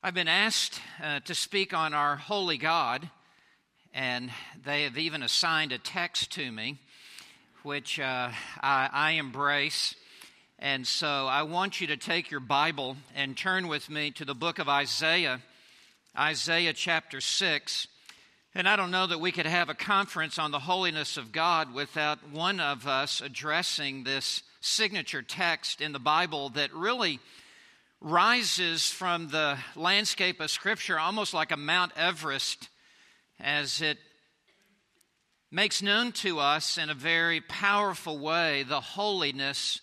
I've been asked uh, to speak on our holy God, and they have even assigned a text to me, which uh, I, I embrace. And so I want you to take your Bible and turn with me to the book of Isaiah, Isaiah chapter 6. And I don't know that we could have a conference on the holiness of God without one of us addressing this signature text in the Bible that really rises from the landscape of Scripture almost like a Mount Everest as it makes known to us in a very powerful way the holiness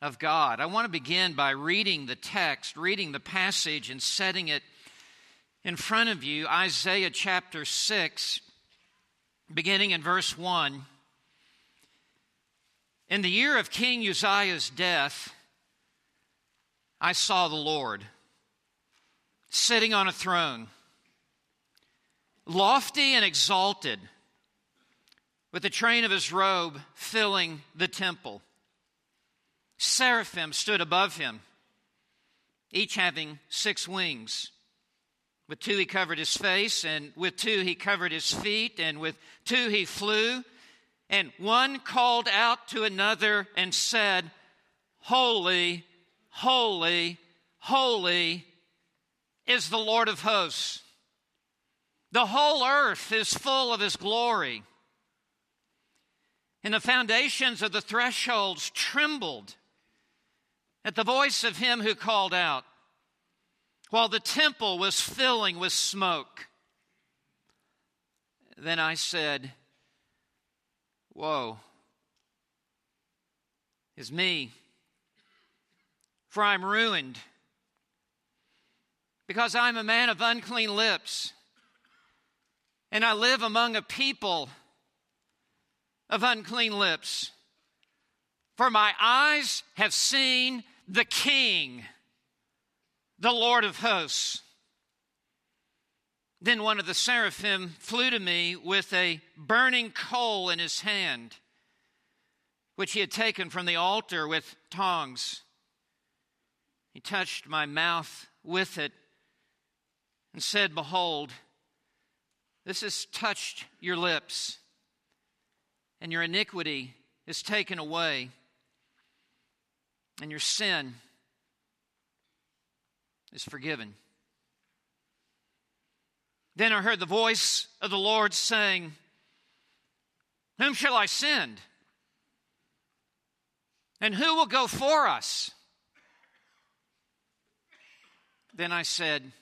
of God. I want to begin by reading the text, reading the passage, and setting it in front of you Isaiah chapter 6, beginning in verse 1. In the year of King Uzziah's death, I saw the Lord sitting on a throne, lofty and exalted, with the train of his robe filling the temple. Seraphim stood above him, each having six wings. With two he covered his face, and with two he covered his feet, and with two he flew. And one called out to another and said, Holy, holy, holy is the Lord of hosts. The whole earth is full of his glory. And the foundations of the thresholds trembled at the voice of him who called out, while the temple was filling with smoke. Then I said, Woe is me for I'm ruined. Because I'm a man of unclean lips, and I live among a people of unclean lips. For my eyes have seen the King, the Lord of hosts. Then one of the seraphim flew to me with a burning coal in his hand, which he had taken from the altar with tongs. He touched my mouth with it and said, Behold, this has touched your lips, and your iniquity is taken away, and your sin is forgiven. Then I heard the voice of the Lord saying, Whom shall I send? And who will go for us? Then I said,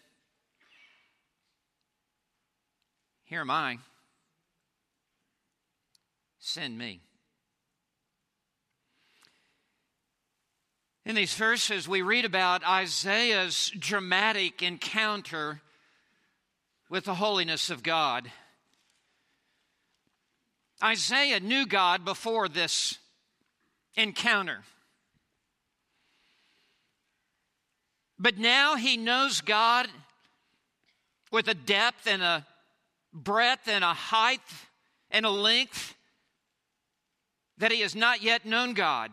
Here am I. Send me. In these verses, we read about Isaiah's dramatic encounter with the holiness of God. Isaiah knew God before this encounter. But now he knows God with a depth and a breadth and a height and a length that he has not yet known God.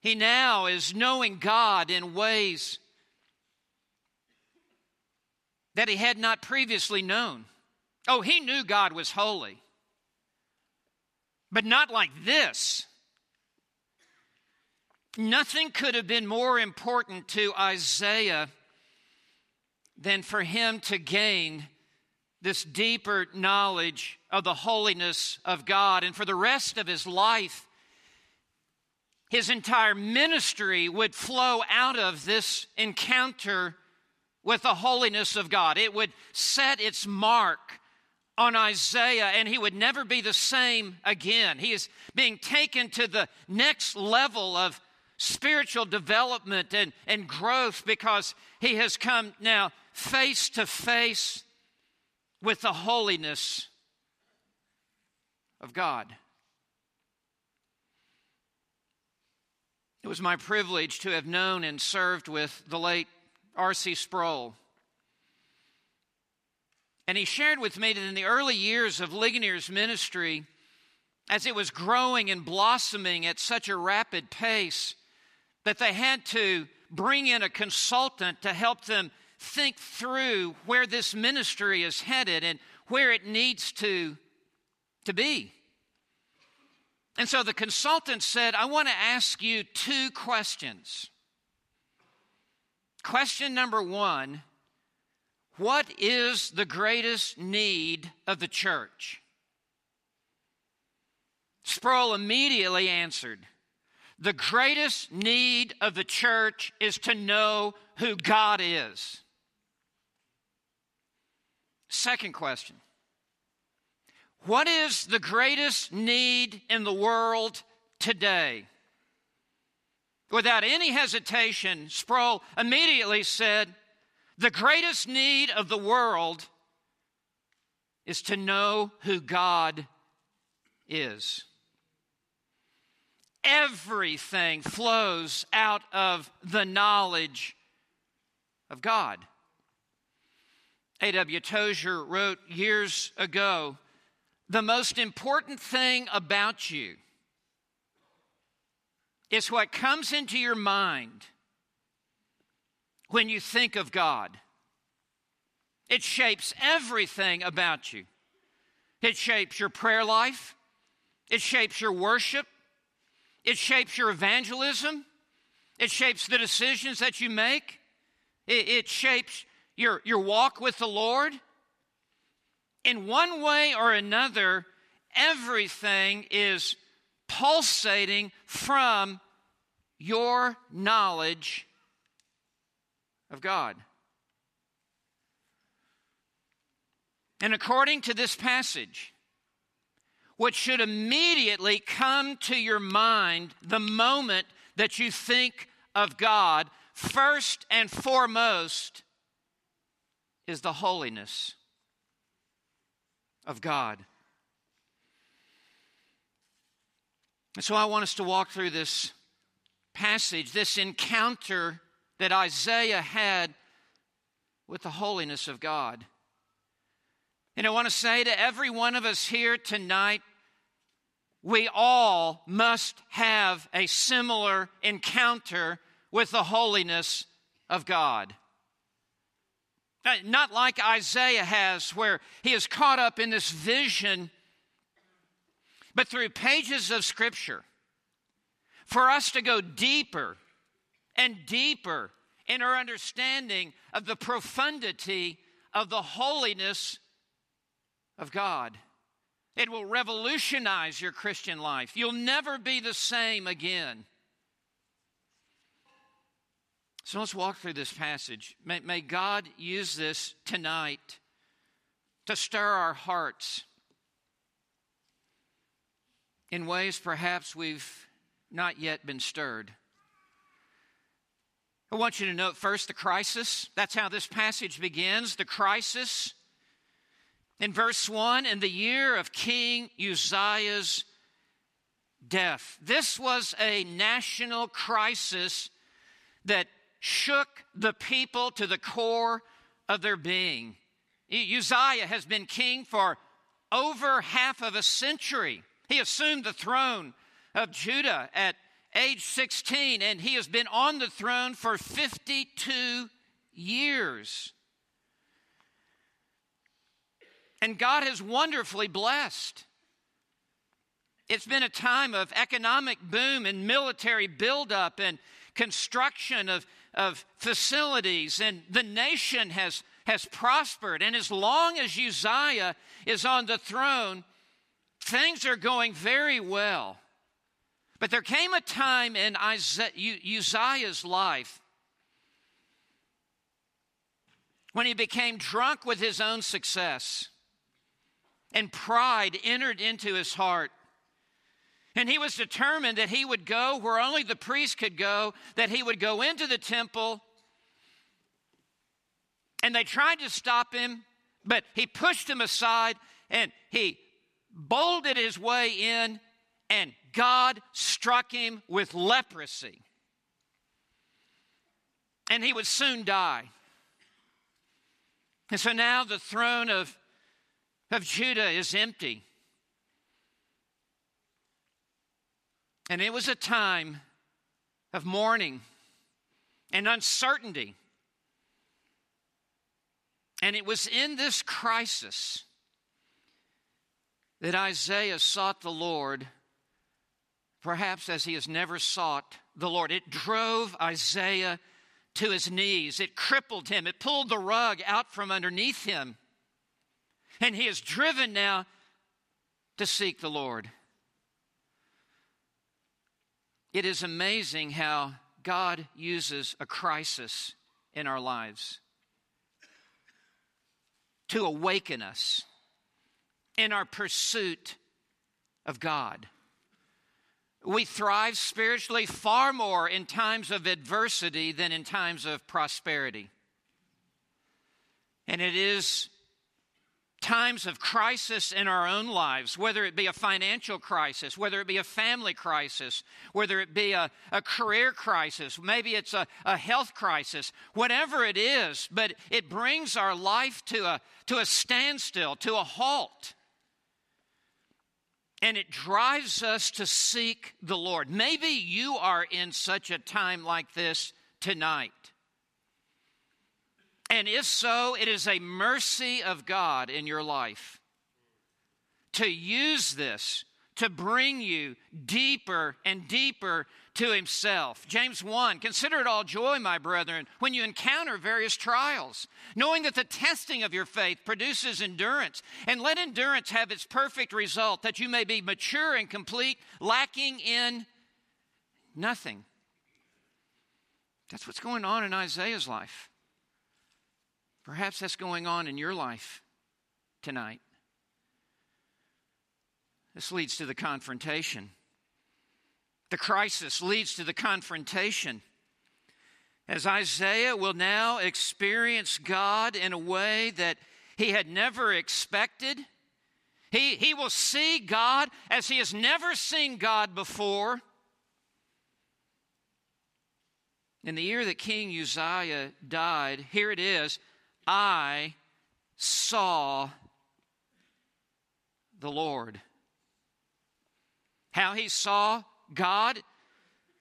He now is knowing God in ways that he had not previously known. Oh, he knew God was holy, but not like this. Nothing could have been more important to Isaiah than for him to gain this deeper knowledge of the holiness of God. And for the rest of his life, his entire ministry would flow out of this encounter with the holiness of God. It would set its mark on Isaiah, and he would never be the same again. He is being taken to the next level of spiritual development and, and growth because he has come now face to face with the holiness of God. It was my privilege to have known and served with the late R.C. Sproul. And he shared with me that in the early years of Ligonier's ministry, as it was growing and blossoming at such a rapid pace, that they had to bring in a consultant to help them think through where this ministry is headed and where it needs to, to be. And so the consultant said, I want to ask you two questions. Question number one What is the greatest need of the church? Sproul immediately answered, The greatest need of the church is to know who God is. Second question What is the greatest need in the world today? Without any hesitation, Sproul immediately said, The greatest need of the world is to know who God is. Everything flows out of the knowledge of God. A.W. Tozer wrote years ago The most important thing about you is what comes into your mind when you think of God. It shapes everything about you. It shapes your prayer life, it shapes your worship, it shapes your evangelism, it shapes the decisions that you make, it, it shapes your, your walk with the Lord. In one way or another, everything is pulsating from your knowledge of God. And according to this passage, what should immediately come to your mind the moment that you think of God, first and foremost, is the holiness of God. And so I want us to walk through this passage, this encounter that Isaiah had with the holiness of God. And I want to say to every one of us here tonight, we all must have a similar encounter with the holiness of God. Uh, not like Isaiah has, where he is caught up in this vision, but through pages of Scripture, for us to go deeper and deeper in our understanding of the profundity of the holiness of God. It will revolutionize your Christian life. You'll never be the same again. So let's walk through this passage. May, may, God use this tonight to stir our hearts in ways perhaps we've not yet been stirred. I want you to note first the crisis. That's how this passage begins the crisis. In verse 1, in the year of King Uzziah's death. This was a national crisis that shook the people to the core of their being. Uzziah has been king for over half of a century. He assumed the throne of Judah at age 16, and he has been on the throne for 52 years. And God has wonderfully blessed. It's been a time of economic boom and military buildup and construction of of facilities, and the nation has, has prospered. And as long as Uzziah is on the throne, things are going very well. But there came a time in Uzziah's life when he became drunk with his own success, and pride entered into his heart. And he was determined that he would go where only the priest could go, that he would go into the temple. And they tried to stop him, but he pushed them aside and he bolted his way in, and God struck him with leprosy. And he would soon die. And so now the throne of, of Judah is empty. And it was a time of mourning and uncertainty. And it was in this crisis that Isaiah sought the Lord, perhaps as he has never sought the Lord. It drove Isaiah to his knees, it crippled him, it pulled the rug out from underneath him. And he is driven now to seek the Lord. It is amazing how God uses a crisis in our lives to awaken us in our pursuit of God. We thrive spiritually far more in times of adversity than in times of prosperity. And it is times of crisis in our own lives, whether it be a financial crisis, whether it be a family crisis, whether it be a, a career crisis, maybe it's a, a health crisis, whatever it is, but it brings our life to a, to a standstill, to a halt. And it drives us to seek the Lord. Maybe you are in such a time like this tonight. And if so, it is a mercy of God in your life to use this to bring you deeper and deeper to Himself. James 1 Consider it all joy, my brethren, when you encounter various trials, knowing that the testing of your faith produces endurance. And let endurance have its perfect result, that you may be mature and complete, lacking in nothing. That's what's going on in Isaiah's life. Perhaps that's going on in your life tonight. This leads to the confrontation. The crisis leads to the confrontation. As Isaiah will now experience God in a way that he had never expected. He, he will see God as he has never seen God before. In the year that King Uzziah died, here it is I saw the Lord. How he saw God,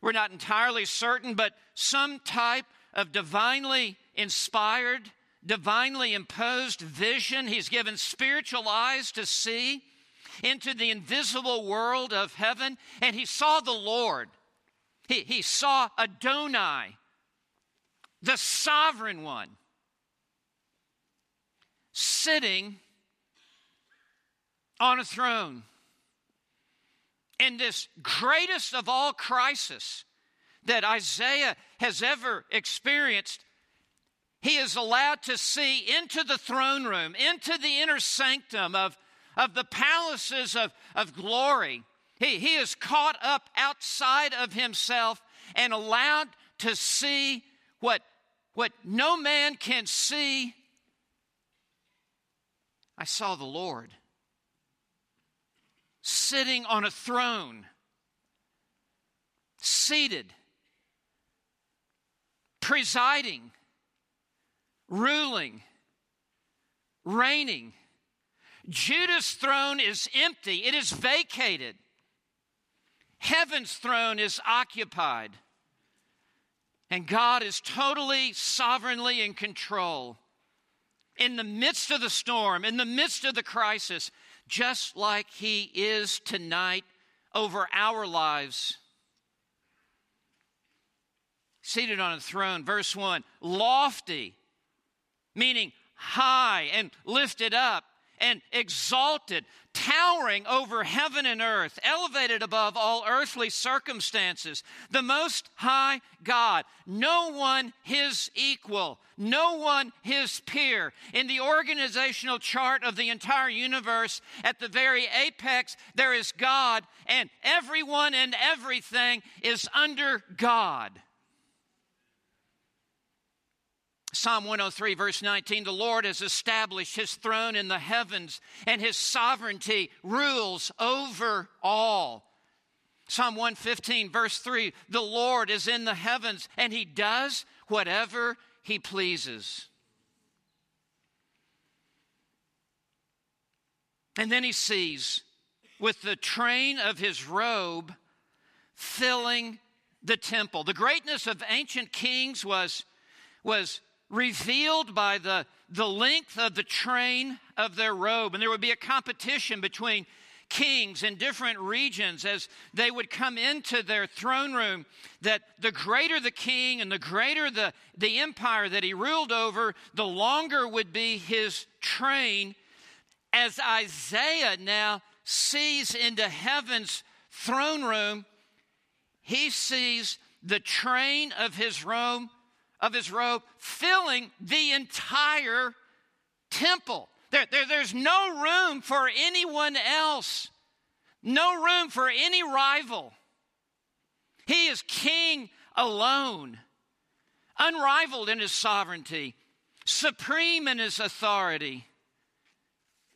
we're not entirely certain, but some type of divinely inspired, divinely imposed vision. He's given spiritual eyes to see into the invisible world of heaven, and he saw the Lord. He, he saw Adonai, the sovereign one sitting on a throne. In this greatest of all crisis that Isaiah has ever experienced, he is allowed to see into the throne room, into the inner sanctum of, of the palaces of, of glory. He, he is caught up outside of himself and allowed to see what, what no man can see I saw the Lord sitting on a throne, seated, presiding, ruling, reigning. Judah's throne is empty, it is vacated. Heaven's throne is occupied. And God is totally, sovereignly in control in the midst of the storm, in the midst of the crisis, just like He is tonight over our lives. Seated on a throne, verse 1 lofty, meaning high and lifted up and exalted, towering over heaven and earth, elevated above all earthly circumstances, the Most High God, no one his equal, no one his peer. In the organizational chart of the entire universe, at the very apex, there is God, and everyone and everything is under God. Psalm 103, verse 19 The Lord has established his throne in the heavens, and his sovereignty rules over all. Psalm 115, verse 3 The Lord is in the heavens, and he does whatever he pleases. And then he sees, with the train of his robe filling the temple. The greatness of ancient kings was, was revealed by the, the length of the train of their robe. And there would be a competition between kings in different regions as they would come into their throne room that the greater the king and the greater the, the empire that he ruled over the longer would be his train as isaiah now sees into heaven's throne room he sees the train of his robe of his robe filling the entire temple. There, there, there's no room for anyone else, no room for any rival. He is king alone, unrivaled in his sovereignty, supreme in his authority,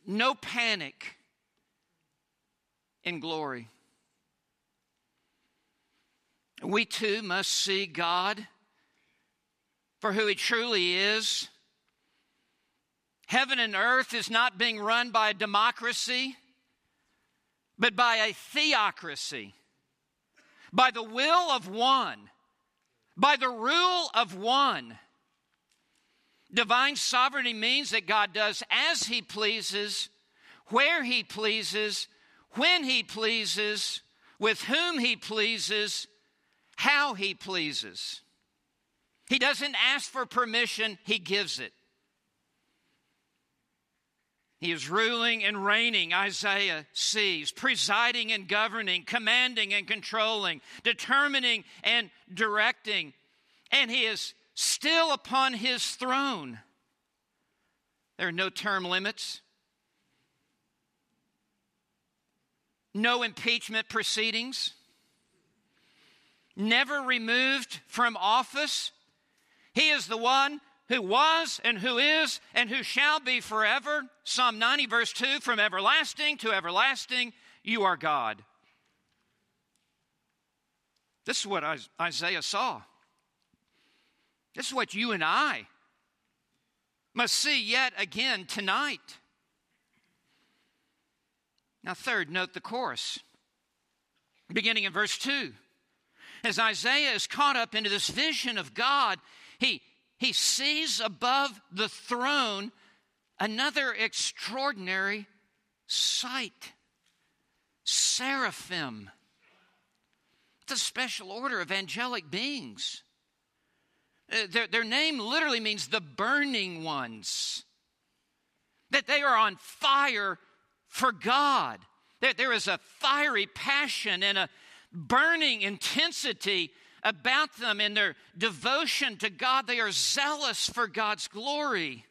no panic in glory. We too must see God for who He truly is. Heaven and earth is not being run by a democracy, but by a theocracy, by the will of one, by the rule of one. Divine sovereignty means that God does as He pleases, where He pleases, when He pleases, with whom He pleases, how he pleases. He doesn't ask for permission, he gives it. He is ruling and reigning, Isaiah sees, presiding and governing, commanding and controlling, determining and directing. And he is still upon his throne. There are no term limits, no impeachment proceedings never removed from office. He is the one who was and who is and who shall be forever. Psalm 90, verse 2 From everlasting to everlasting, you are God. This is what Isaiah saw. This is what you and I must see yet again tonight. Now, third, note the chorus, beginning in verse 2 as Isaiah is caught up into this vision of God, he, he sees above the throne another extraordinary sight seraphim. It's a special order of angelic beings. Uh, their, their name literally means the burning ones, that they are on fire for God. That there is a fiery passion and a, burning intensity about them in their devotion to God. They are zealous for God's glory.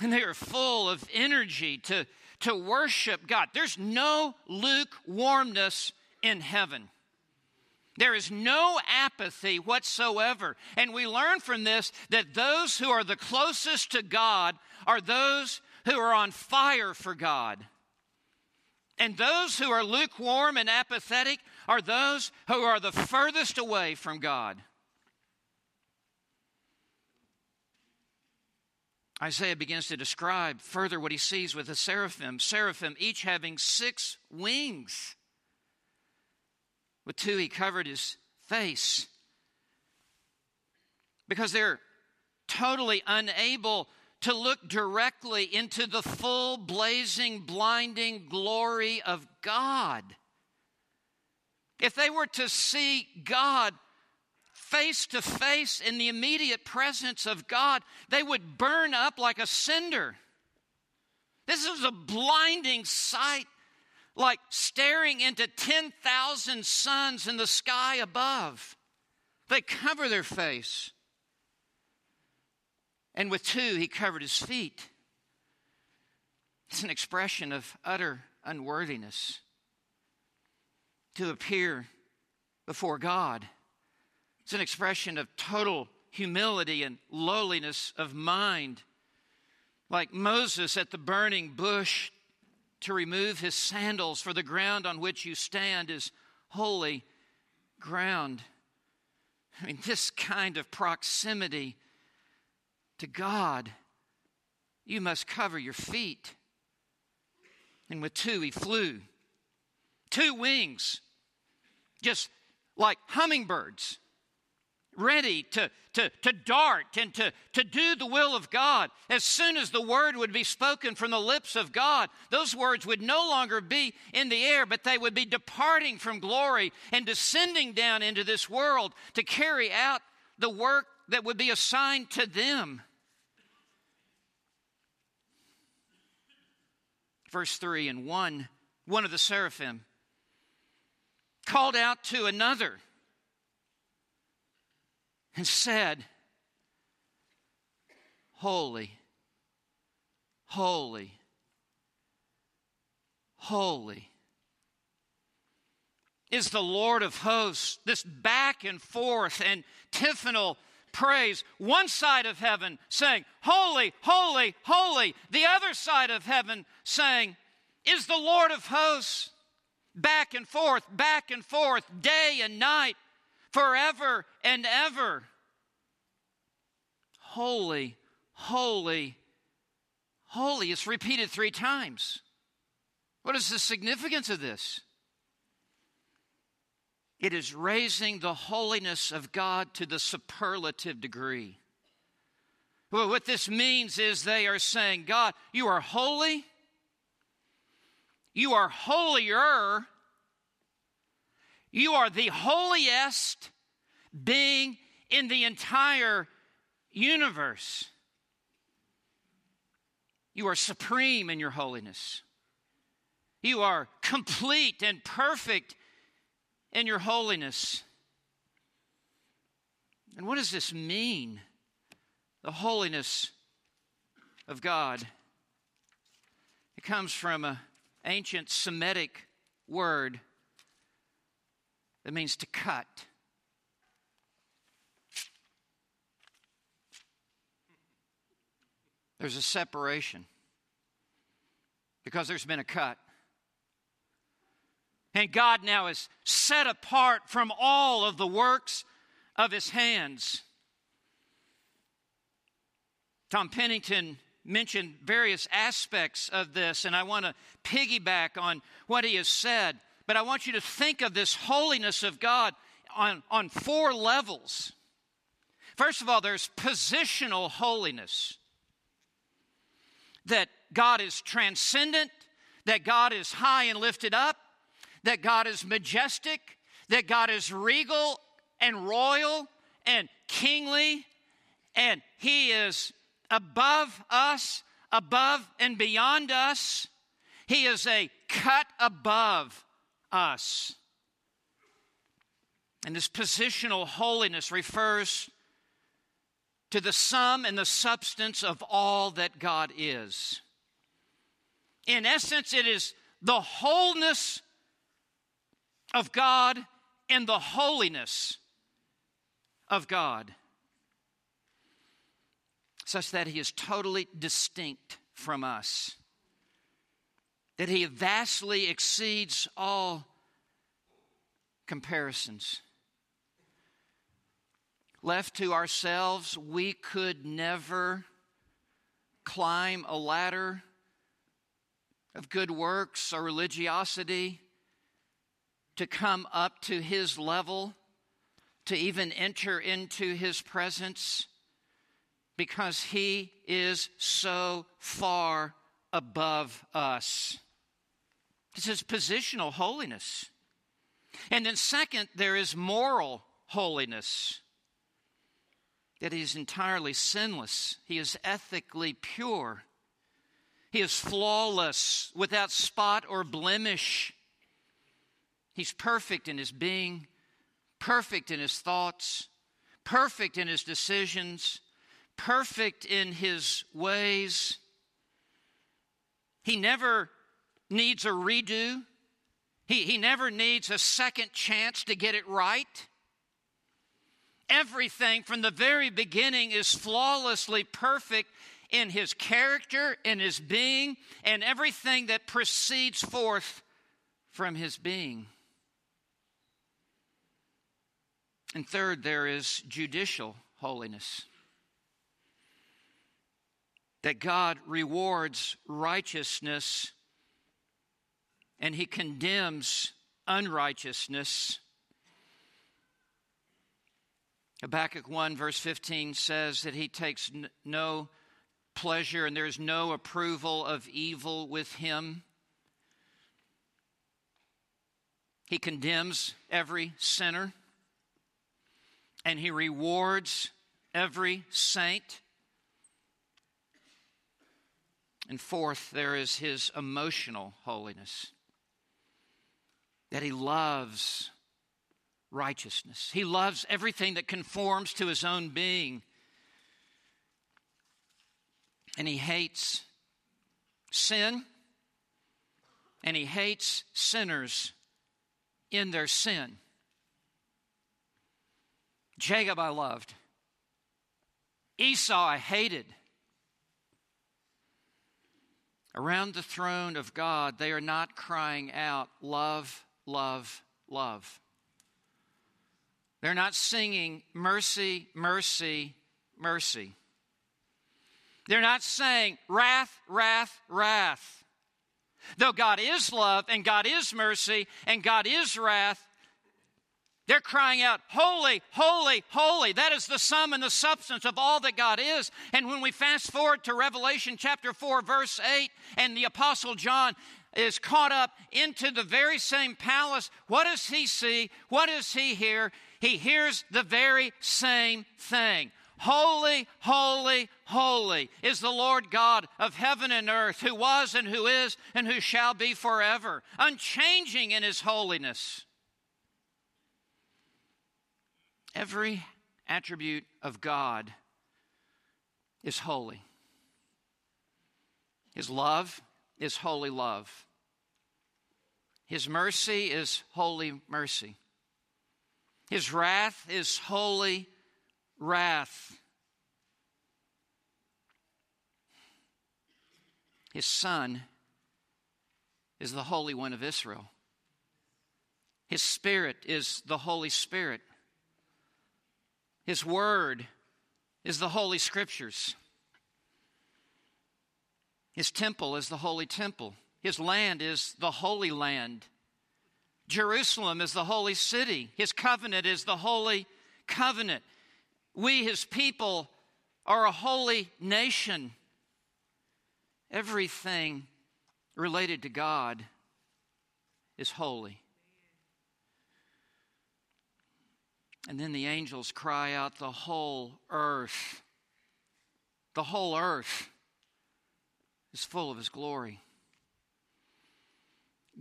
And they are full of energy to, to worship God. There's no lukewarmness in heaven. There is no apathy whatsoever. And we learn from this that those who are the closest to God are those who are on fire for God. And those who are lukewarm and apathetic are those who are the furthest away from God. Isaiah begins to describe further what he sees with the seraphim. Seraphim, each having six wings. With two, he covered his face because they're totally unable to look directly into the full, blazing, blinding glory of God. If they were to see God face to face in the immediate presence of God, they would burn up like a cinder. This is a blinding sight, like staring into 10,000 suns in the sky above. They cover their face. And with two, he covered his feet. It's an expression of utter unworthiness to appear before God. It's an expression of total humility and lowliness of mind. Like Moses at the burning bush to remove his sandals, for the ground on which you stand is holy ground. I mean, this kind of proximity to God, you must cover your feet. And with two, he flew. Two wings, just like hummingbirds, ready to, to, to dart and to, to do the will of God. As soon as the word would be spoken from the lips of God, those words would no longer be in the air, but they would be departing from glory and descending down into this world to carry out the work that would be assigned to them. Verse 3 and 1 one of the seraphim called out to another and said, Holy, holy, holy is the Lord of hosts. This back and forth and antiphonal praise. One side of heaven saying, Holy, holy, holy. The other side of heaven saying, Is the Lord of hosts. Back and forth, back and forth, day and night, forever and ever. Holy, holy, holy. It's repeated three times. What is the significance of this? It is raising the holiness of God to the superlative degree. Well, what this means is they are saying, God, you are holy, you are holier, you are the holiest being in the entire universe. You are supreme in your holiness. You are complete and perfect in your holiness. And what does this mean? The holiness of God. It comes from an ancient Semitic word that means to cut. There's a separation because there's been a cut. And God now is set apart from all of the works of his hands. Tom Pennington mentioned various aspects of this, and I want to piggyback on what he has said. But I want you to think of this holiness of God on, on four levels. First of all, there's positional holiness that God is transcendent, that God is high and lifted up, that God is majestic, that God is regal and royal and kingly, and He is above us, above and beyond us. He is a cut above us. And this positional holiness refers to the sum and the substance of all that God is. In essence, it is the wholeness of God and the holiness of God, such that He is totally distinct from us, that He vastly exceeds all comparisons. Left to ourselves, we could never climb a ladder of good works or religiosity to come up to his level, to even enter into his presence, because he is so far above us. This is positional holiness. And then, second, there is moral holiness. That he is entirely sinless, he is ethically pure, he is flawless, without spot or blemish. He's perfect in his being, perfect in his thoughts, perfect in his decisions, perfect in his ways. He never needs a redo. He, he never needs a second chance to get it right. Everything from the very beginning is flawlessly perfect in his character, in his being, and everything that proceeds forth from his being. And third, there is judicial holiness. That God rewards righteousness and he condemns unrighteousness. Habakkuk 1, verse 15 says that he takes no pleasure and there's no approval of evil with him. He condemns every sinner and he rewards every saint. And fourth, there is his emotional holiness that he loves righteousness. He loves everything that conforms to his own being. And he hates sin, and he hates sinners in their sin. Jacob I loved, Esau I hated. Around the throne of God, they are not crying out, Love, love, love. They're not singing, Mercy, mercy, mercy. They're not saying, Wrath, wrath, wrath. Though God is love and God is mercy and God is wrath, they're crying out, Holy, holy, holy. That is the sum and the substance of all that God is. And when we fast forward to Revelation chapter 4, verse 8, and the Apostle John is caught up into the very same palace, what does he see? What does he hear? He hears the very same thing. Holy, holy, holy is the Lord God of heaven and earth, who was and who is and who shall be forever, unchanging in his holiness. Every attribute of God is holy. His love is holy love. His mercy is holy mercy. His wrath is holy wrath. His Son is the Holy One of Israel. His Spirit is the Holy Spirit. His Word is the Holy Scriptures. His temple is the Holy Temple. His land is the Holy Land. Jerusalem is the Holy City. His covenant is the Holy Covenant. We, His people, are a holy nation. Everything related to God is holy. And then the angels cry out, The whole earth, the whole earth is full of His glory.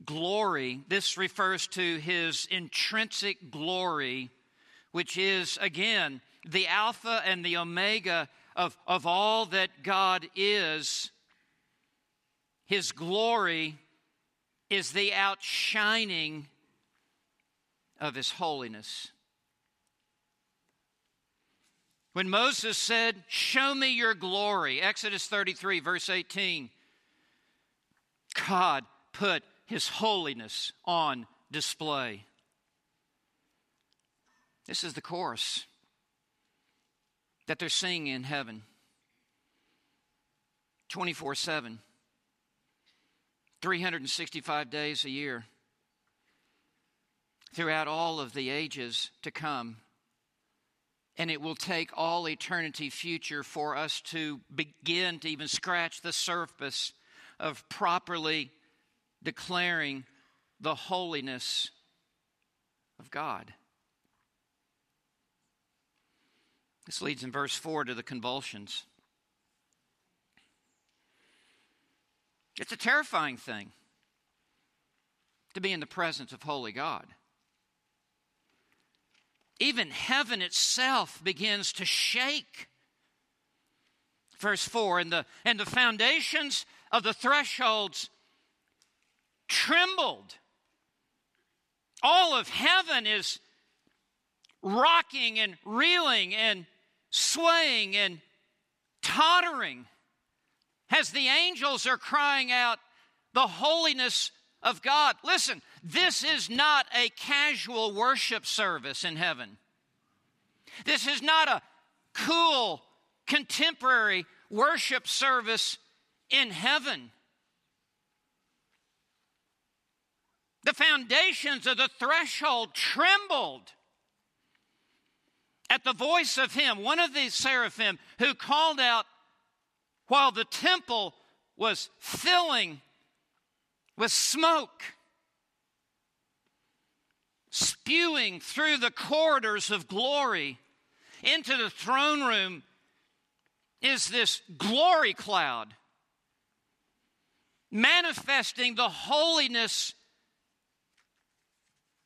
Glory, this refers to His intrinsic glory, which is, again, the Alpha and the Omega of, of all that God is. His glory is the outshining of His holiness. When Moses said, Show me your glory, Exodus 33, verse 18, God put his holiness on display. This is the chorus that they're singing in heaven 24 7, 365 days a year, throughout all of the ages to come. And it will take all eternity future for us to begin to even scratch the surface of properly declaring the holiness of God. This leads in verse 4 to the convulsions. It's a terrifying thing to be in the presence of holy God even heaven itself begins to shake. Verse 4 and the, and the foundations of the thresholds trembled. All of heaven is rocking and reeling and swaying and tottering as the angels are crying out the holiness of God. Listen, this is not a casual worship service in heaven. This is not a cool, contemporary worship service in heaven. The foundations of the threshold trembled at the voice of him, one of these seraphim, who called out while the temple was filling with smoke, spewing through the corridors of glory into the throne room, is this glory cloud manifesting the holiness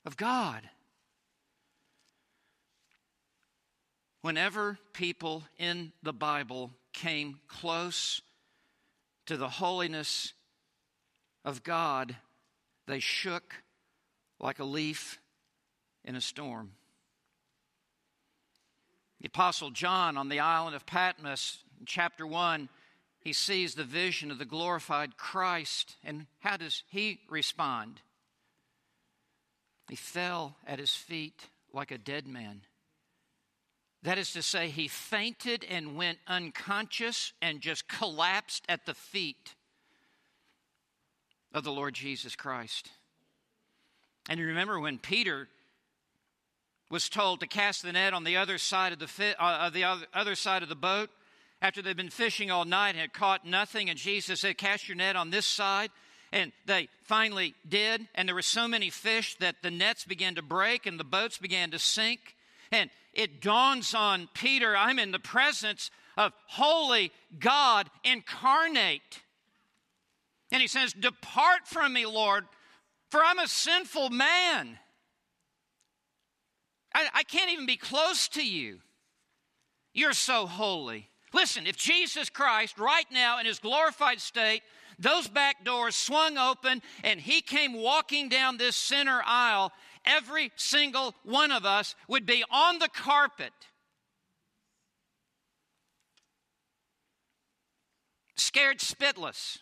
of God. Whenever people in the Bible came close to the holiness of God, they shook like a leaf in a storm. The Apostle John on the island of Patmos, in chapter 1, he sees the vision of the glorified Christ, and how does he respond? He fell at his feet like a dead man. That is to say, he fainted and went unconscious and just collapsed at the feet of the Lord Jesus Christ. And you remember when Peter was told to cast the net on the other side of the, fi- uh, the other, other side of the boat after they'd been fishing all night and had caught nothing, and Jesus said, Cast your net on this side. And they finally did, and there were so many fish that the nets began to break and the boats began to sink. And it dawns on Peter I'm in the presence of holy God incarnate. And he says, Depart from me, Lord, for I'm a sinful man. I, I can't even be close to you. You're so holy. Listen, if Jesus Christ, right now in his glorified state, those back doors swung open and he came walking down this center aisle, every single one of us would be on the carpet. Scared spitless.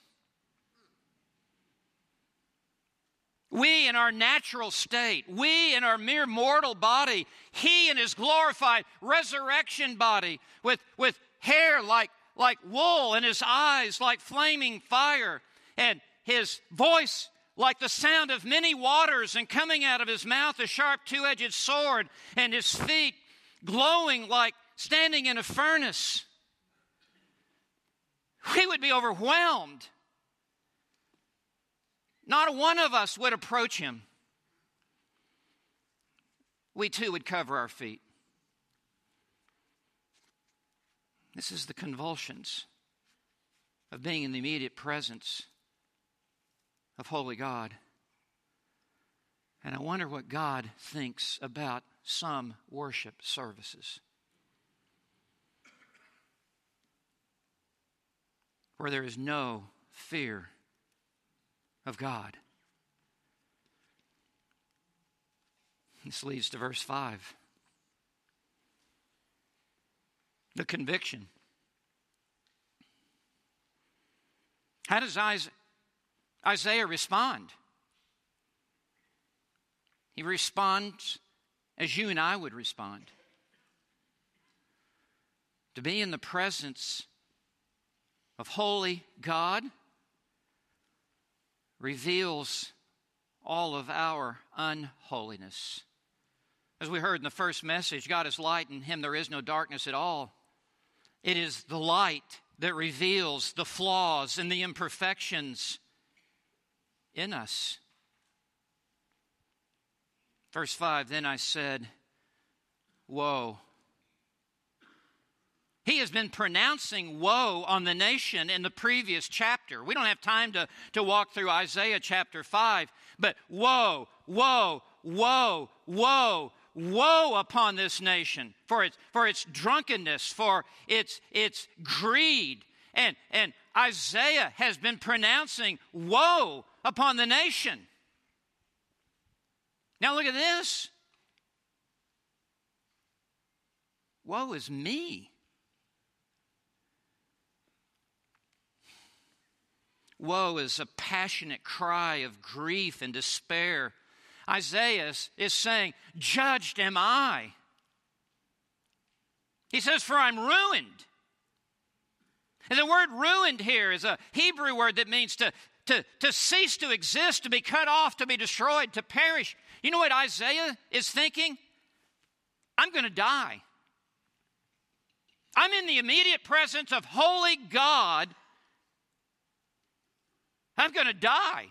We in our natural state, we in our mere mortal body, He in His glorified resurrection body with, with hair like, like wool and His eyes like flaming fire and His voice like the sound of many waters and coming out of His mouth a sharp two edged sword and His feet glowing like standing in a furnace. We would be overwhelmed not one of us would approach him. We too would cover our feet. This is the convulsions of being in the immediate presence of Holy God. And I wonder what God thinks about some worship services. Where there is no fear of God. This leads to verse 5. The conviction. How does Isaiah respond? He responds as you and I would respond to be in the presence of holy God reveals all of our unholiness. As we heard in the first message, God is light, in Him there is no darkness at all. It is the light that reveals the flaws and the imperfections in us. Verse 5 Then I said, Woe he has been pronouncing woe on the nation in the previous chapter. We don't have time to, to walk through Isaiah chapter 5, but woe, woe, woe, woe, woe upon this nation for its, for its drunkenness, for its, its greed. And, and Isaiah has been pronouncing woe upon the nation. Now look at this. Woe is me. Woe is a passionate cry of grief and despair. Isaiah is saying, Judged am I. He says, For I'm ruined. And the word ruined here is a Hebrew word that means to, to, to cease to exist, to be cut off, to be destroyed, to perish. You know what Isaiah is thinking? I'm going to die. I'm in the immediate presence of holy God. I'm going to die.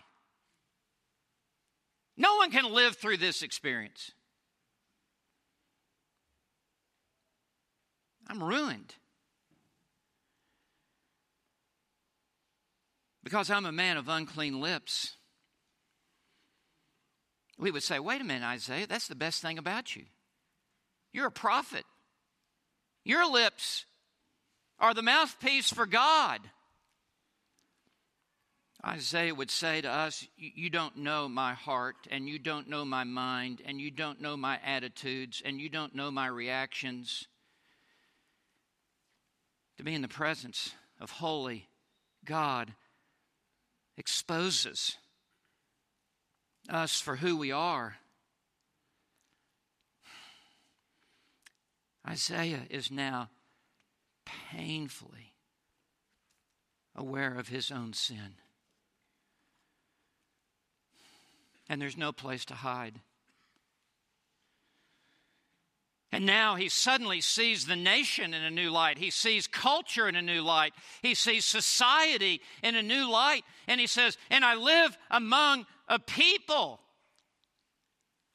No one can live through this experience. I'm ruined. Because I'm a man of unclean lips. We would say, wait a minute, Isaiah, that's the best thing about you. You're a prophet. Your lips are the mouthpiece for God. Isaiah would say to us, You don't know my heart, and you don't know my mind, and you don't know my attitudes, and you don't know my reactions. To be in the presence of holy God exposes us for who we are. Isaiah is now painfully aware of his own sin. And there's no place to hide. And now he suddenly sees the nation in a new light. He sees culture in a new light. He sees society in a new light. And he says, And I live among a people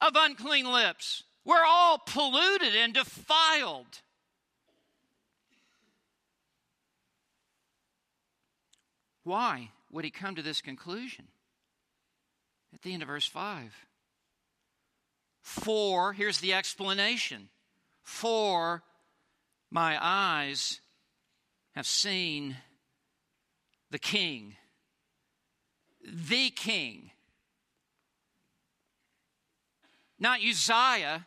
of unclean lips. We're all polluted and defiled. Why would he come to this conclusion? At the end of verse 5. For, here's the explanation for my eyes have seen the King, the King. Not Uzziah,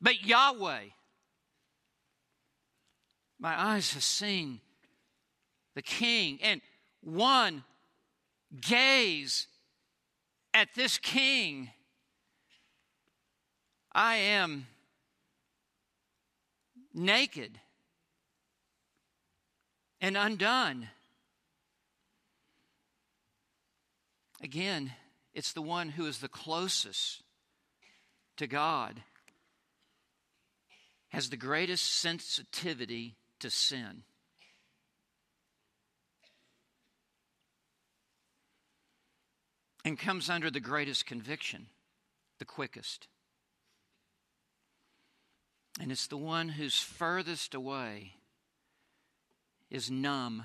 but Yahweh. My eyes have seen the King, and one gaze at this King. I am naked and undone. Again, it's the one who is the closest to God, has the greatest sensitivity to sin. And comes under the greatest conviction, the quickest. And it's the one who's furthest away is numb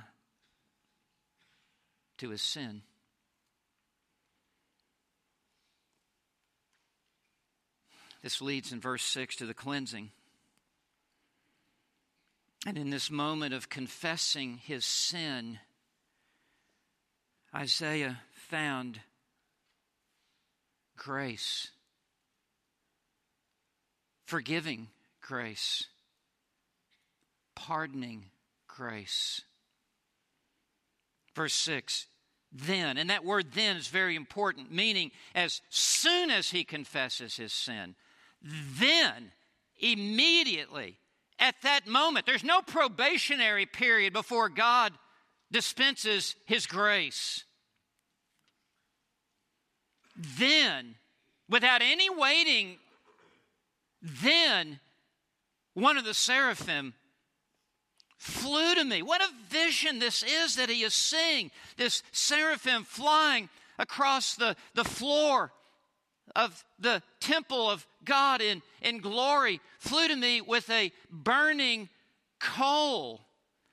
to his sin. This leads in verse 6 to the cleansing. And in this moment of confessing his sin, Isaiah found grace, forgiving grace, pardoning grace. Verse 6 then, and that word then is very important, meaning as soon as he confesses his sin, then immediately at that moment, there's no probationary period before God dispenses his grace. Then, without any waiting, then one of the seraphim flew to me. What a vision this is that he is seeing. This seraphim flying across the, the floor of the temple of God in, in glory flew to me with a burning coal,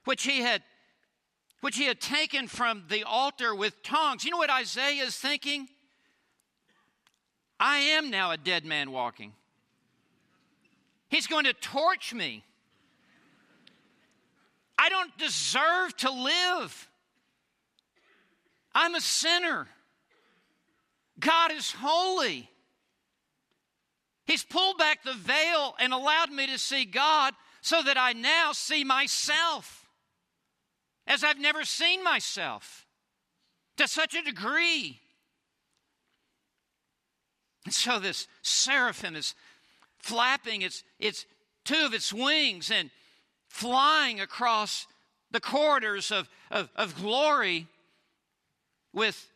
which he had which he had taken from the altar with tongs. You know what Isaiah is thinking? I am now a dead man walking. He's going to torch me. I don't deserve to live. I'm a sinner. God is holy. He's pulled back the veil and allowed me to see God so that I now see myself as I've never seen myself to such a degree. And so this seraphim is flapping its, its two of its wings and flying across the corridors of, of, of glory with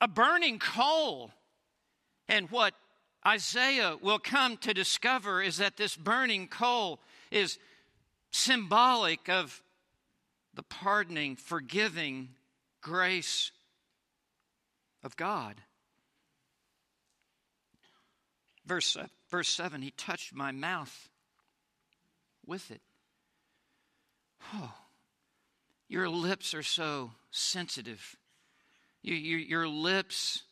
a burning coal. And what Isaiah will come to discover is that this burning coal is symbolic of the pardoning, forgiving grace of God. Verse, uh, verse 7 He touched my mouth with it. Oh, your lips are so sensitive. You, you, your lips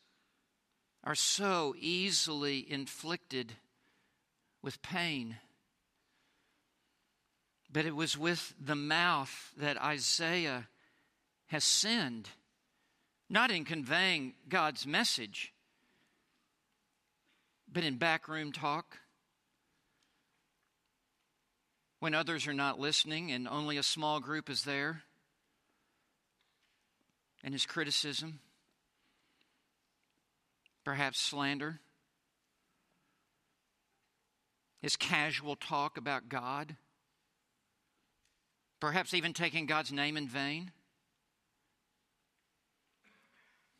are so easily inflicted with pain. But it was with the mouth that Isaiah has sinned, not in conveying God's message, but in backroom talk. When others are not listening and only a small group is there, and his criticism, perhaps slander, his casual talk about God, perhaps even taking God's name in vain.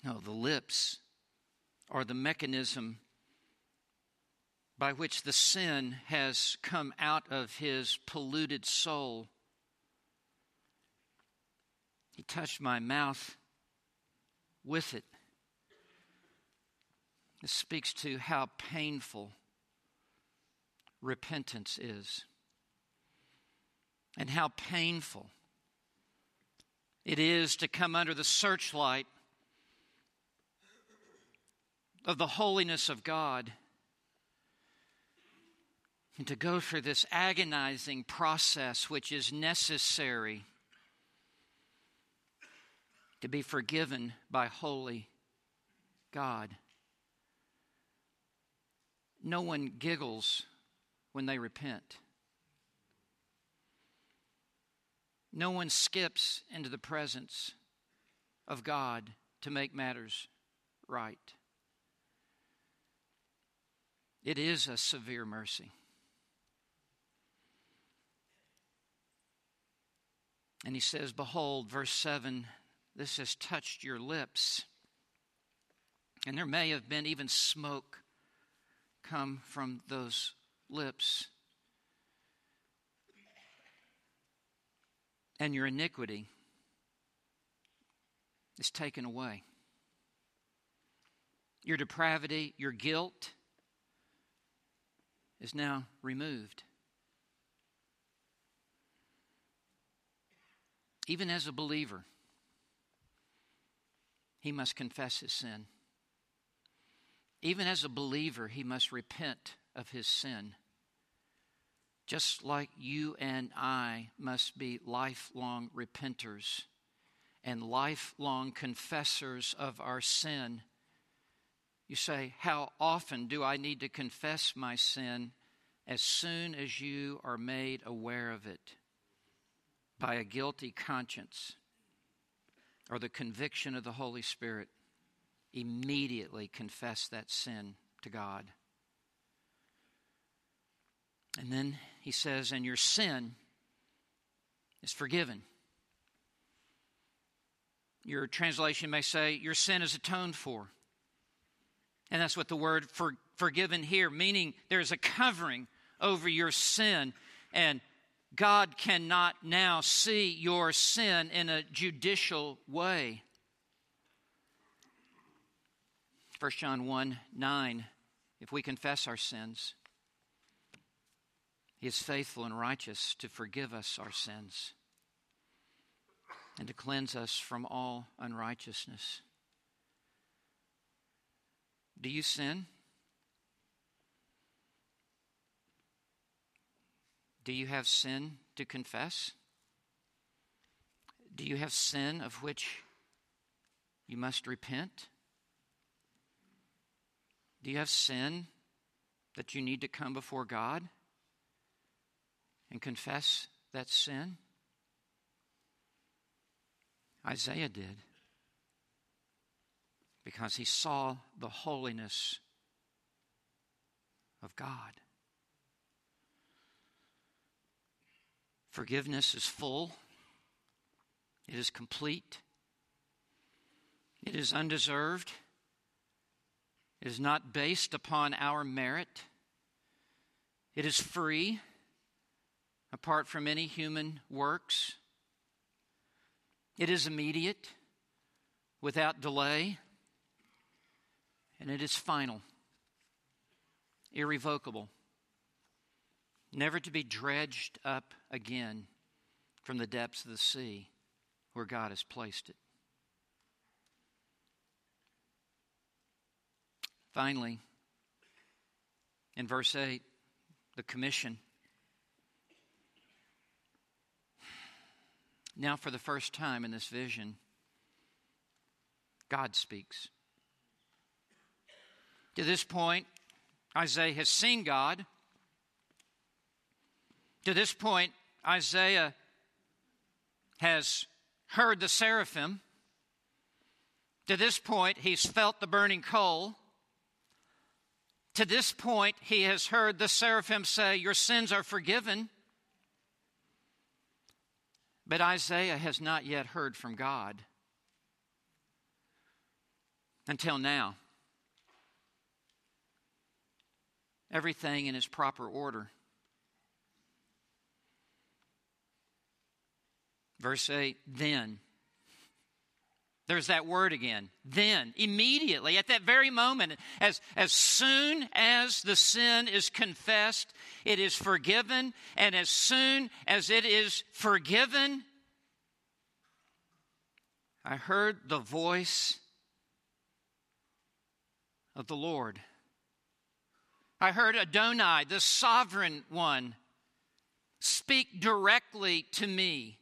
No, the lips are the mechanism by which the sin has come out of his polluted soul. He touched my mouth with it. This speaks to how painful repentance is and how painful it is to come under the searchlight of the holiness of God and to go through this agonizing process which is necessary to be forgiven by holy God. No one giggles when they repent. No one skips into the presence of God to make matters right. It is a severe mercy. And he says, Behold, verse 7 this has touched your lips. And there may have been even smoke come from those lips. And your iniquity is taken away. Your depravity, your guilt is now removed. Even as a believer, he must confess his sin. Even as a believer, he must repent of his sin. Just like you and I must be lifelong repenters and lifelong confessors of our sin. You say, How often do I need to confess my sin? As soon as you are made aware of it by a guilty conscience or the conviction of the Holy Spirit, immediately confess that sin to God. And then he says, and your sin is forgiven. Your translation may say, your sin is atoned for. And that's what the word for, forgiven here, meaning there's a covering over your sin. And God cannot now see your sin in a judicial way. 1 John 1 9, if we confess our sins, He is faithful and righteous to forgive us our sins and to cleanse us from all unrighteousness. Do you sin? Do you have sin to confess? Do you have sin of which you must repent? Do you have sin that you need to come before God and confess that sin? Isaiah did because he saw the holiness of God. Forgiveness is full, it is complete, it is undeserved, it is not based upon our merit, it is free, apart from any human works. It is immediate, without delay, and it is final, irrevocable, never to be dredged up again from the depths of the sea where God has placed it. Finally, in verse 8, the commission. Now, for the first time in this vision, God speaks. To this point, Isaiah has seen God. To this point, Isaiah has heard the seraphim. To this point, he's felt the burning coal. To this point, he has heard the seraphim say, Your sins are forgiven. But Isaiah has not yet heard from God until now. Everything in its proper order. Verse 8 Then. There's that word again. Then, immediately, at that very moment, as, as soon as the sin is confessed, it is forgiven. And as soon as it is forgiven, I heard the voice of the Lord. I heard Adonai, the sovereign one, speak directly to me.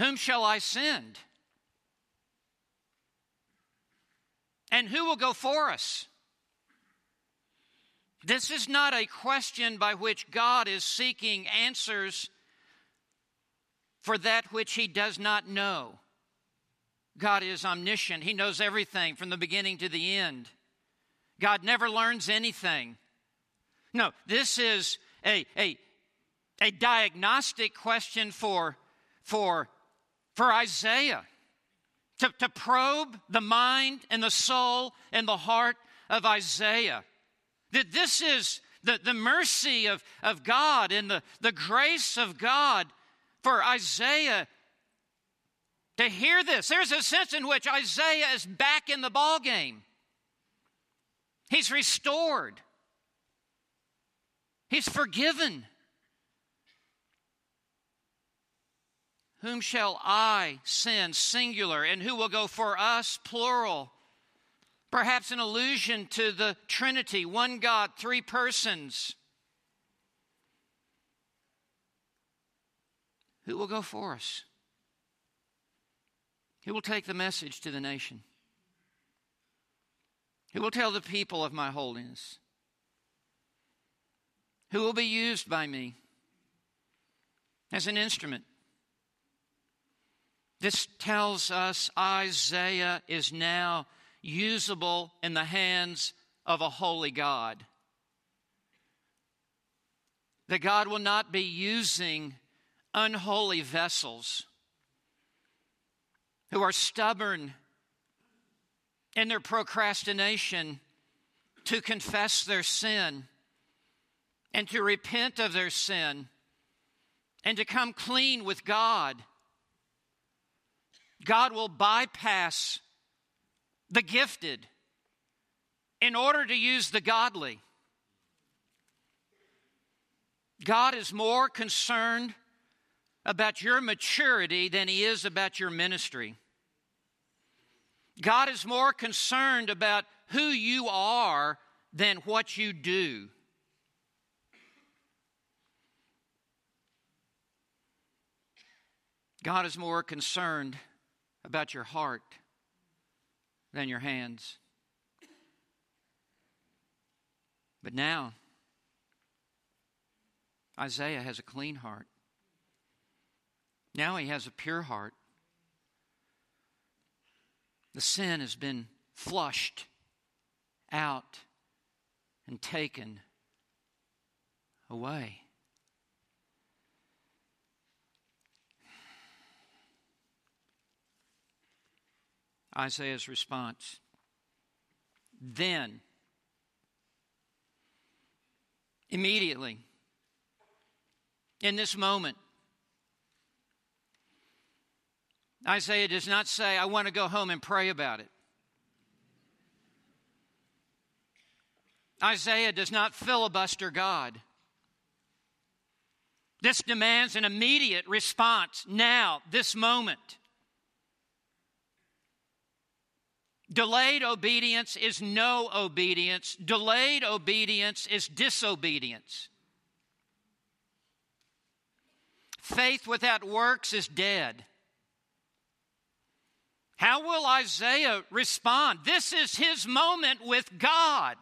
Whom shall I send? And who will go for us? This is not a question by which God is seeking answers for that which he does not know. God is omniscient, he knows everything from the beginning to the end. God never learns anything. No, this is a, a, a diagnostic question for, for for Isaiah to, to probe the mind and the soul and the heart of Isaiah. That this is the, the mercy of, of God and the, the grace of God for Isaiah to hear this. There's a sense in which Isaiah is back in the ball game. He's restored. He's forgiven. Whom shall I send, singular, and who will go for us, plural? Perhaps an allusion to the Trinity, one God, three persons. Who will go for us? Who will take the message to the nation? Who will tell the people of my holiness? Who will be used by me as an instrument? This tells us Isaiah is now usable in the hands of a holy God. That God will not be using unholy vessels who are stubborn in their procrastination to confess their sin and to repent of their sin and to come clean with God God will bypass the gifted in order to use the godly. God is more concerned about your maturity than he is about your ministry. God is more concerned about who you are than what you do. God is more concerned about your heart than your hands. But now, Isaiah has a clean heart. Now he has a pure heart. The sin has been flushed out and taken away. Isaiah's response. Then, Immediately, in this moment, Isaiah does not say, I want to go home and pray about it. Isaiah does not filibuster God. This demands an immediate response now, this moment. Delayed obedience is no obedience. Delayed obedience is disobedience. Faith without works is dead. How will Isaiah respond? This is his moment with God.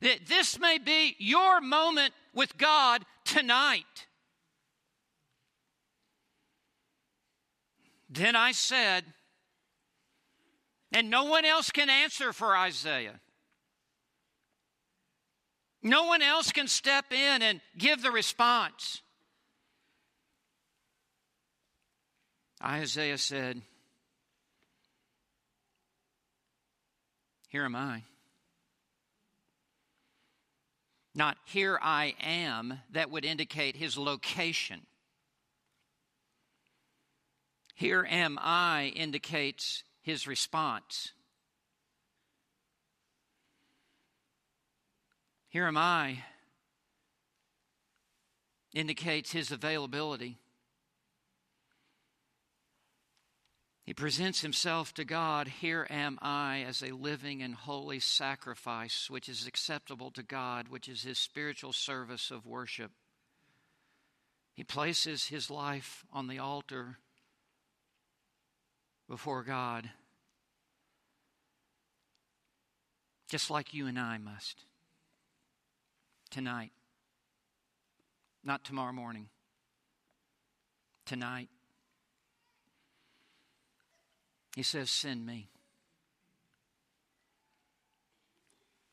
This may be your moment with God tonight. Then I said, and no one else can answer for Isaiah. No one else can step in and give the response. Isaiah said, Here am I. Not here I am, that would indicate his location. Here am I indicates his response. Here am I indicates his availability. He presents himself to God, Here am I, as a living and holy sacrifice, which is acceptable to God, which is his spiritual service of worship. He places his life on the altar before God, just like you and I must tonight, not tomorrow morning, tonight. He says, Send me.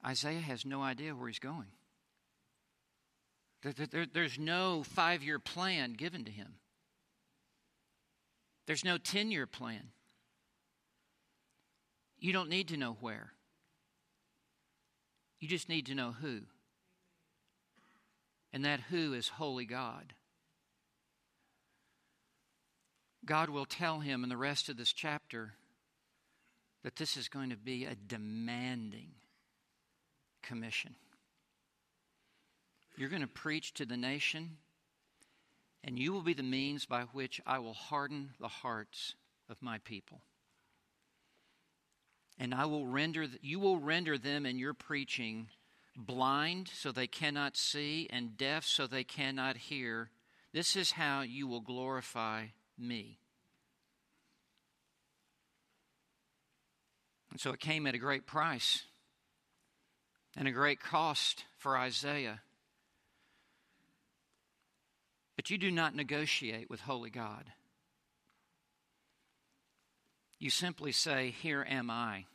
Isaiah has no idea where he's going. there's no five year plan given to him, there's no 10 year plan. You don't need to know where. You just need to know who. And that who is holy God. God will tell him in the rest of this chapter that this is going to be a demanding commission. You're going to preach to the nation, and you will be the means by which I will harden the hearts of my people and I will render you will render them in your preaching blind so they cannot see and deaf so they cannot hear. This is how you will glorify me. And so it came at a great price and a great cost for Isaiah. But you do not negotiate with holy God. You simply say, Here am I,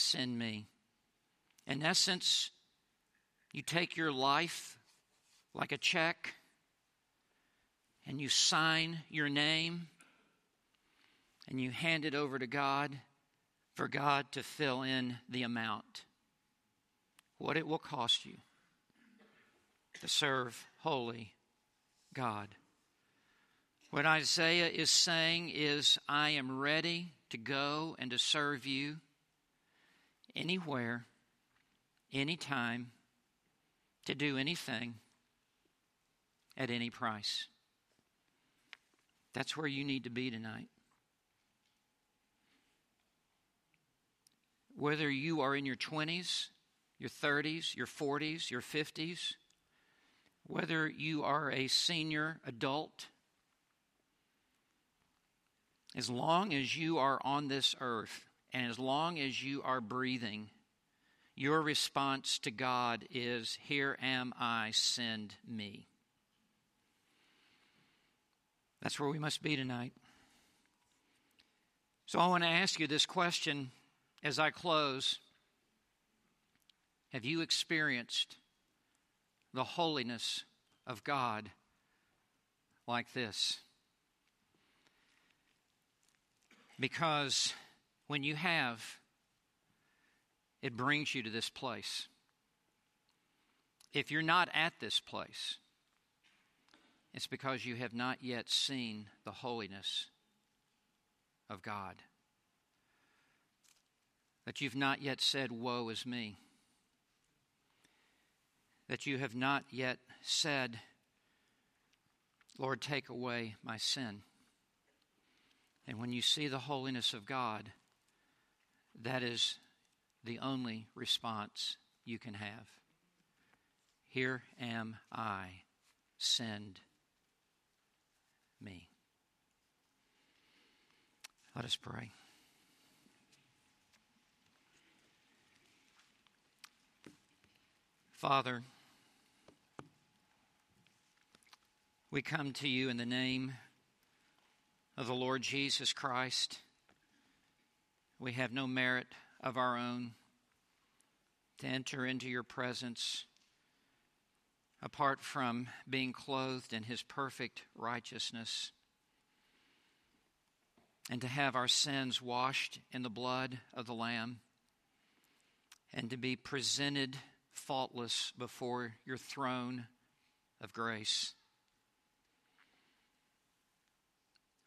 send me. In essence, you take your life like a check and you sign your name and you hand it over to God for God to fill in the amount. What it will cost you to serve holy God. What Isaiah is saying is, I am ready to go and to serve you anywhere, anytime, to do anything at any price. That's where you need to be tonight. Whether you are in your 20s, your 30s, your 40s, your 50s, whether you are a senior adult as long as you are on this earth and as long as you are breathing, your response to God is, Here am I, send me. That's where we must be tonight. So I want to ask you this question as I close Have you experienced the holiness of God like this? Because when you have, it brings you to this place. If you're not at this place, it's because you have not yet seen the holiness of God. That you've not yet said, Woe is me. That you have not yet said, Lord, take away my sin. And when you see the holiness of God, that is the only response you can have. Here am I, send me. Let us pray. Father, we come to you in the name of the Lord Jesus Christ. We have no merit of our own to enter into your presence apart from being clothed in his perfect righteousness and to have our sins washed in the blood of the Lamb and to be presented faultless before your throne of grace.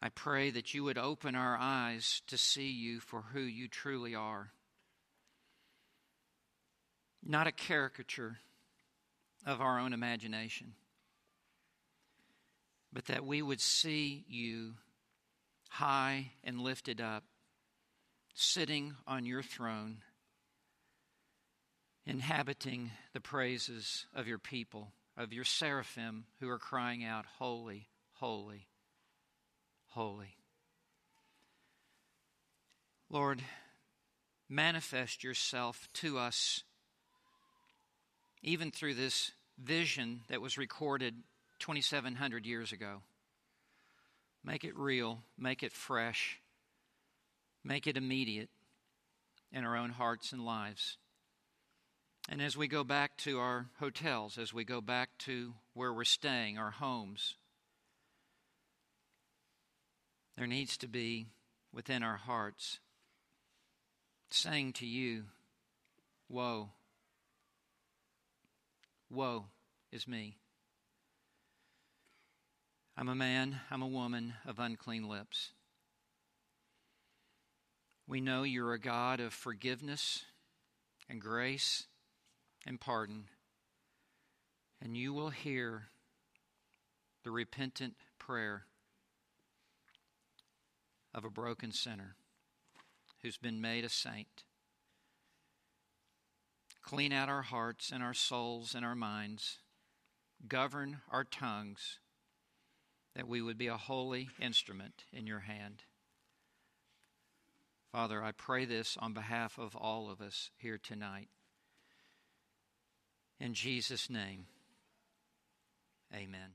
I pray that you would open our eyes to see you for who you truly are. Not a caricature of our own imagination, but that we would see you high and lifted up, sitting on your throne, inhabiting the praises of your people, of your seraphim who are crying out, Holy, holy, holy. Lord, manifest yourself to us even through this vision that was recorded 2,700 years ago. Make it real, make it fresh, make it immediate in our own hearts and lives. And as we go back to our hotels, as we go back to where we're staying, our homes, there needs to be within our hearts saying to you, Woe, Woe is me. I'm a man, I'm a woman of unclean lips. We know you're a God of forgiveness and grace and pardon, and you will hear the repentant prayer of a broken sinner who's been made a saint. Clean out our hearts and our souls and our minds. Govern our tongues that we would be a holy instrument in your hand. Father, I pray this on behalf of all of us here tonight. In Jesus' name, amen.